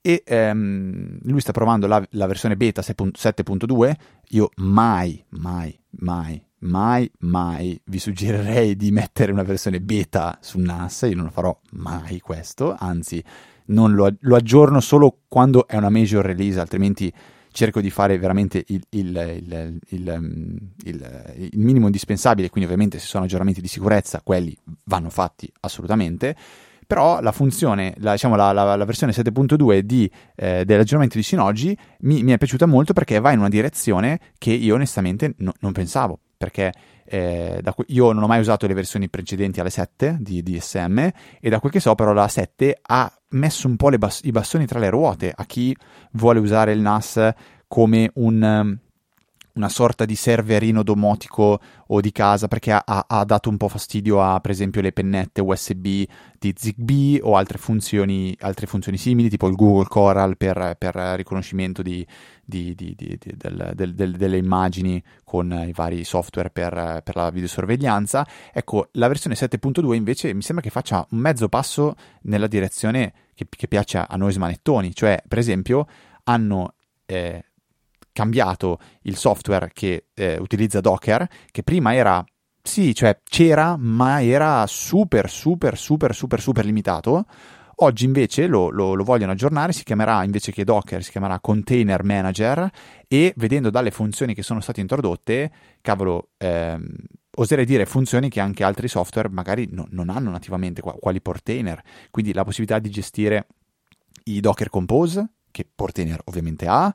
e ehm, lui sta provando la, la versione beta 7.2 io mai, mai, mai, mai, mai vi suggerirei di mettere una versione beta su NAS, io non lo farò mai questo, anzi lo, lo, aggiorno solo quando è una major release, altrimenti cerco di fare veramente il, il, il, il, minimo indispensabile, quindi ovviamente se sono aggiornamenti di sicurezza, quelli vanno fatti assolutamente, però la funzione, la, diciamo, la, la, la versione 7.2 di, eh, dell'aggiornamento di Synology mi, mi, è piaciuta molto perché va in una direzione che io onestamente no, non pensavo, perché eh, da, io non ho mai usato le versioni precedenti alle 7 di DSM e da quel che so però la 7 ha messo un po' bas- i bastoni tra le ruote a chi vuole usare il NAS come un una sorta di serverino domotico o di casa perché ha, ha, dato un po' fastidio a per esempio le pennette USB di Zigbee o altre funzioni, altre funzioni simili tipo il Google Coral per, per riconoscimento di, di, di, del, del, del, delle immagini con i vari software per, per, la videosorveglianza. Ecco la versione 7.2 invece mi sembra che faccia un mezzo passo nella direzione che, che piace a noi smanettoni cioè per esempio hanno eh, cambiato il software che eh, utilizza Docker, che prima era, sì, cioè c'era, ma era super, super, super, super, super limitato. Oggi invece lo, lo, lo, vogliono aggiornare, si chiamerà invece che Docker, si chiamerà Container Manager e vedendo dalle funzioni che sono state introdotte, cavolo, ehm, oserei dire funzioni che anche altri software magari no, non hanno nativamente, quali Portainer, quindi la possibilità di gestire i Docker Compose, che Portainer ovviamente ha,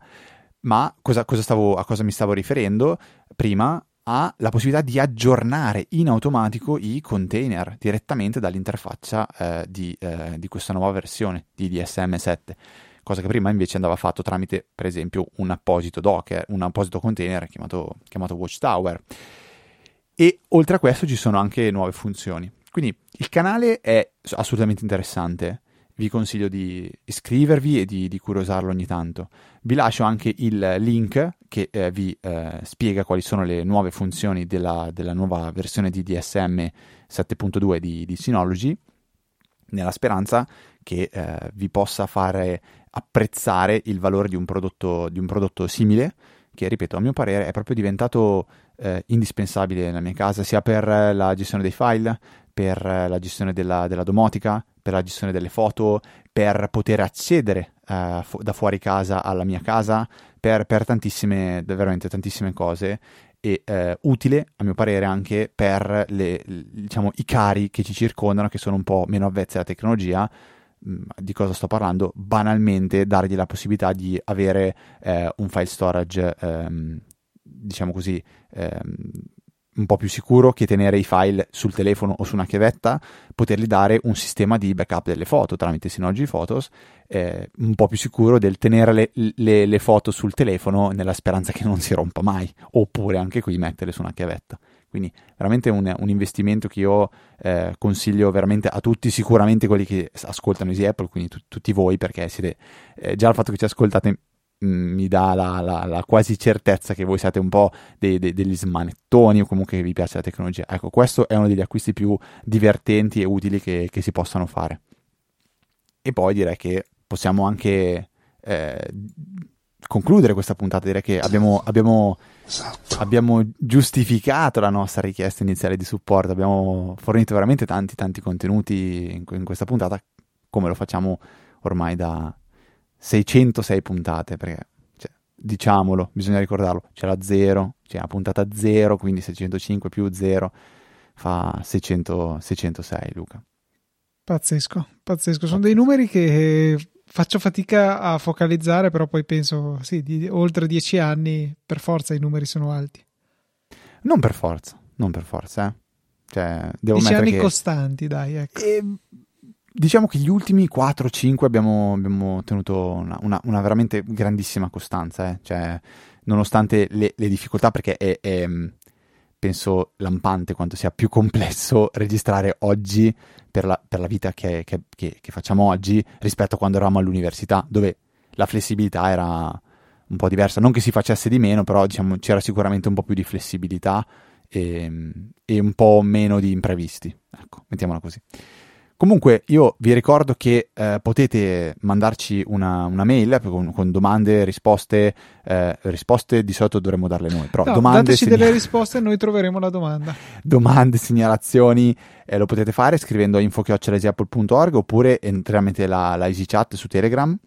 ma cosa, cosa stavo, a cosa mi stavo riferendo? Prima ha la possibilità di aggiornare in automatico i container direttamente dall'interfaccia eh, di, eh, di, questa nuova versione di DSM7, cosa che prima invece andava fatto tramite, per esempio, un apposito Docker, un apposito container chiamato, chiamato Watchtower. E oltre a questo ci sono anche nuove funzioni. Quindi il canale è assolutamente interessante vi consiglio di iscrivervi e di, di curiosarlo ogni tanto. Vi lascio anche il link che eh, vi eh, spiega quali sono le nuove funzioni della, della nuova versione di DSM 7.2 di, di Synology, nella speranza che eh, vi possa fare apprezzare il valore di un prodotto, di un prodotto simile, che ripeto, a mio parere è proprio diventato eh, indispensabile nella mia casa, sia per la gestione dei file, per la gestione della, della domotica, per la gestione delle foto, per poter accedere uh, fu- da fuori casa alla mia casa, per, per tantissime, veramente tantissime cose e uh, utile a mio parere anche per le, diciamo, i cari che ci circondano che sono un po' meno avvezzi alla tecnologia. Mm, di cosa sto parlando? Banalmente dargli la possibilità di avere eh, un file storage ehm, diciamo così ehm, un po' più sicuro che tenere i file sul telefono o su una chiavetta, potergli dare un sistema di backup delle foto tramite Synology Photos, eh, un po' più sicuro del tenere le, le, le, foto sul telefono nella speranza che non si rompa mai, oppure anche qui metterle su una chiavetta. Quindi veramente un, un investimento che io eh, consiglio veramente a tutti, sicuramente quelli che ascoltano Easy Apple, quindi tu, tutti voi, perché siete eh, già il fatto che ci ascoltate mi dà la, la, la, quasi certezza che voi siate un po' dei, dei, degli smanettoni o comunque che vi piace la tecnologia. Ecco, questo è uno degli acquisti più divertenti e utili che, che si possano fare. E poi direi che possiamo anche eh, concludere questa puntata. Direi che abbiamo, abbiamo, esatto. abbiamo, giustificato la nostra richiesta iniziale di supporto, abbiamo fornito veramente tanti, tanti contenuti in, in questa puntata, come lo facciamo ormai da 606 puntate, perché cioè, diciamolo, bisogna ricordarlo, c'è la 0, c'è la puntata 0, quindi 605 più 0 fa 600, 606 Luca. Pazzesco, pazzesco, sono dei numeri che faccio fatica a focalizzare, però poi penso, sì, di oltre 10 anni per forza i numeri sono alti. Non per forza, non per forza, eh. Cioè, devo 10 anni che... costanti, dai, ecco. E Diciamo che gli ultimi 4-5 abbiamo, abbiamo, tenuto una, una, una, veramente grandissima costanza, eh? cioè, nonostante le, le, difficoltà, perché è, è, penso lampante quanto sia più complesso registrare oggi per la, per la vita che, che, che, che, facciamo oggi rispetto a quando eravamo all'università, dove la flessibilità era un po' diversa. Non che si facesse di meno, però diciamo, c'era sicuramente un po' più di flessibilità e, e un po' meno di imprevisti. Ecco, mettiamola così. Comunque io vi ricordo che eh, potete mandarci una, una mail con, con, domande, risposte, eh, risposte di solito dovremmo darle noi, però no, domande... Dateci segna... delle risposte e noi troveremo la domanda. Domande, segnalazioni, eh, lo potete fare scrivendo a info.apple.org oppure tramite la, la EasyChat su Telegram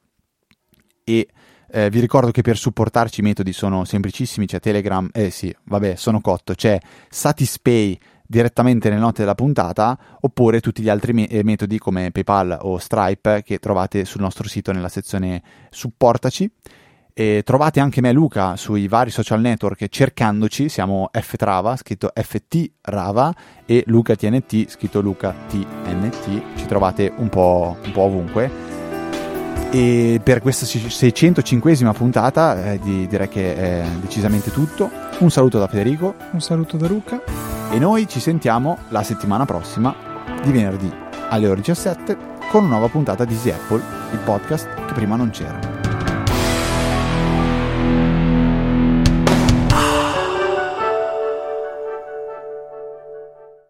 e... Eh, vi ricordo che per supportarci i metodi sono semplicissimi, c'è Telegram, eh sì, vabbè, sono cotto, c'è Satispay direttamente nelle note della puntata oppure tutti gli altri me- eh, metodi come PayPal o Stripe che trovate sul nostro sito nella sezione supportaci. E trovate anche me e Luca sui vari social network cercandoci, siamo Ftrava, scritto FT Rava e Luca TNT, scritto Luca TNT, ci trovate un po', un po ovunque. E per questa 605esima puntata eh, direi che è decisamente tutto. Un saluto da Federico. Un saluto da Luca. E noi ci sentiamo la settimana prossima, di venerdì alle ore 17, con una nuova puntata di Easy Apple, il podcast che prima non c'era.